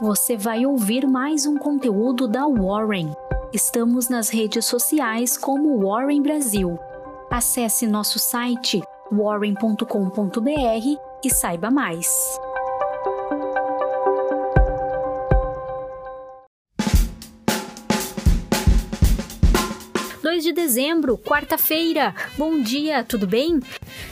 você vai ouvir mais um conteúdo da Warren. Estamos nas redes sociais como Warren Brasil. Acesse nosso site warren.com.br e saiba mais. 2 de dezembro, quarta-feira. Bom dia, tudo bem?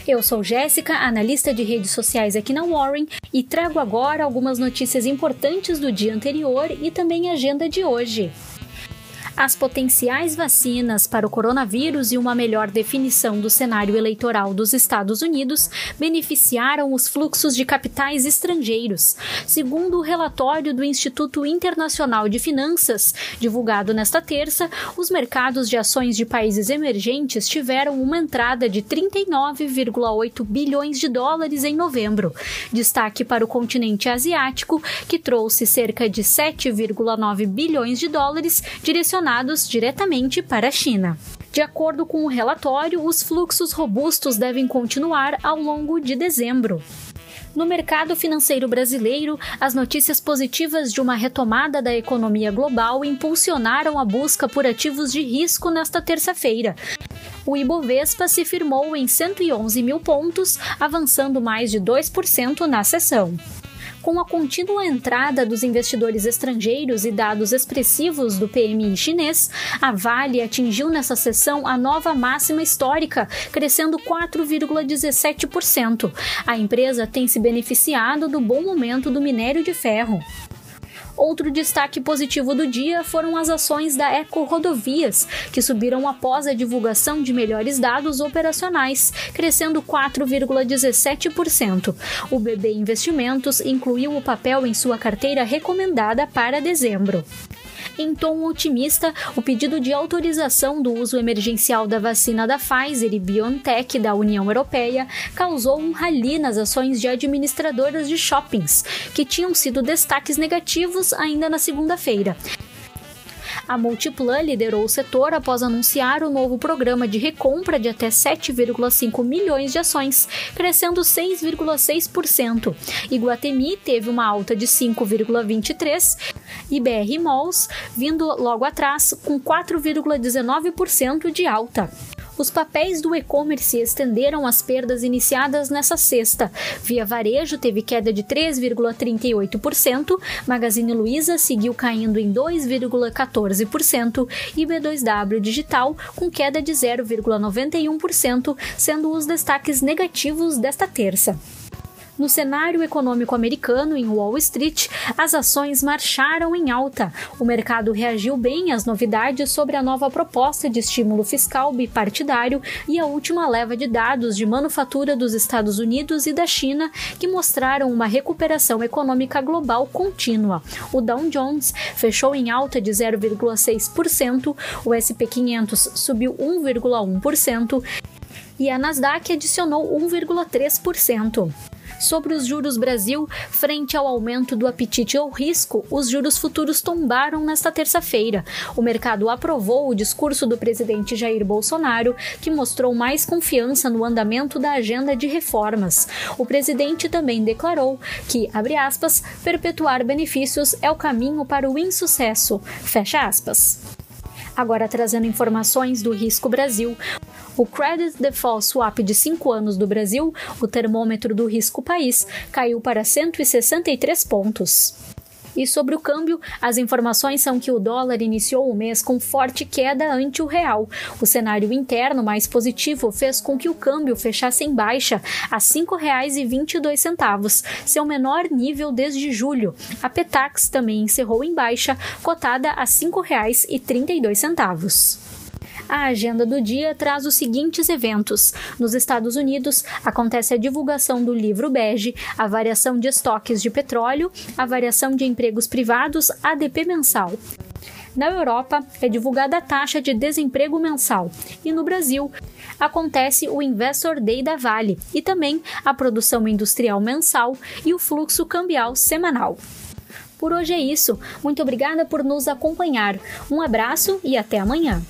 Eu sou Jéssica, analista de redes sociais aqui na Warren, e trago agora algumas notícias importantes do dia anterior e também a agenda de hoje as potenciais vacinas para o coronavírus e uma melhor definição do cenário eleitoral dos Estados Unidos beneficiaram os fluxos de capitais estrangeiros. Segundo o relatório do Instituto Internacional de Finanças, divulgado nesta terça, os mercados de ações de países emergentes tiveram uma entrada de 39,8 bilhões de dólares em novembro. Destaque para o continente asiático, que trouxe cerca de 7,9 bilhões de dólares direcionados direcionados diretamente para a China. De acordo com o relatório, os fluxos robustos devem continuar ao longo de dezembro. No mercado financeiro brasileiro, as notícias positivas de uma retomada da economia global impulsionaram a busca por ativos de risco nesta terça-feira. O Ibovespa se firmou em 111 mil pontos, avançando mais de 2% na sessão. Com a contínua entrada dos investidores estrangeiros e dados expressivos do PMI chinês, a Vale atingiu nessa sessão a nova máxima histórica, crescendo 4,17%. A empresa tem se beneficiado do bom momento do minério de ferro. Outro destaque positivo do dia foram as ações da Eco Rodovias, que subiram após a divulgação de melhores dados operacionais, crescendo 4,17%. O BB Investimentos incluiu o papel em sua carteira recomendada para dezembro. Em tom otimista, o pedido de autorização do uso emergencial da vacina da Pfizer e BioNTech da União Europeia causou um rally nas ações de administradoras de shoppings, que tinham sido destaques negativos ainda na segunda-feira. A Multiplan liderou o setor após anunciar o novo programa de recompra de até 7,5 milhões de ações, crescendo 6,6%. Iguatemi teve uma alta de 5,23% e BR Malls vindo logo atrás com 4,19% de alta. Os papéis do e-commerce estenderam as perdas iniciadas nessa sexta. Via Varejo teve queda de 3,38%, Magazine Luiza seguiu caindo em 2,14% e B2W Digital com queda de 0,91%, sendo os destaques negativos desta terça. No cenário econômico americano, em Wall Street, as ações marcharam em alta. O mercado reagiu bem às novidades sobre a nova proposta de estímulo fiscal bipartidário e a última leva de dados de manufatura dos Estados Unidos e da China, que mostraram uma recuperação econômica global contínua. O Dow Jones fechou em alta de 0,6%, o SP 500 subiu 1,1% e a Nasdaq adicionou 1,3%. Sobre os juros Brasil, frente ao aumento do apetite ao risco, os juros futuros tombaram nesta terça-feira. O mercado aprovou o discurso do presidente Jair Bolsonaro, que mostrou mais confiança no andamento da agenda de reformas. O presidente também declarou que, abre aspas, perpetuar benefícios é o caminho para o insucesso. Fecha aspas. Agora trazendo informações do Risco Brasil. O Credit Default Swap de 5 anos do Brasil, o termômetro do risco país, caiu para 163 pontos. E sobre o câmbio, as informações são que o dólar iniciou o mês com forte queda ante o real. O cenário interno mais positivo fez com que o câmbio fechasse em baixa a R$ 5,22, seu menor nível desde julho. A Petax também encerrou em baixa, cotada a R$ 5,32. A agenda do dia traz os seguintes eventos. Nos Estados Unidos, acontece a divulgação do livro bege, a variação de estoques de petróleo, a variação de empregos privados, ADP mensal. Na Europa, é divulgada a taxa de desemprego mensal. E no Brasil, acontece o Investor Day da Vale e também a produção industrial mensal e o fluxo cambial semanal. Por hoje é isso. Muito obrigada por nos acompanhar. Um abraço e até amanhã.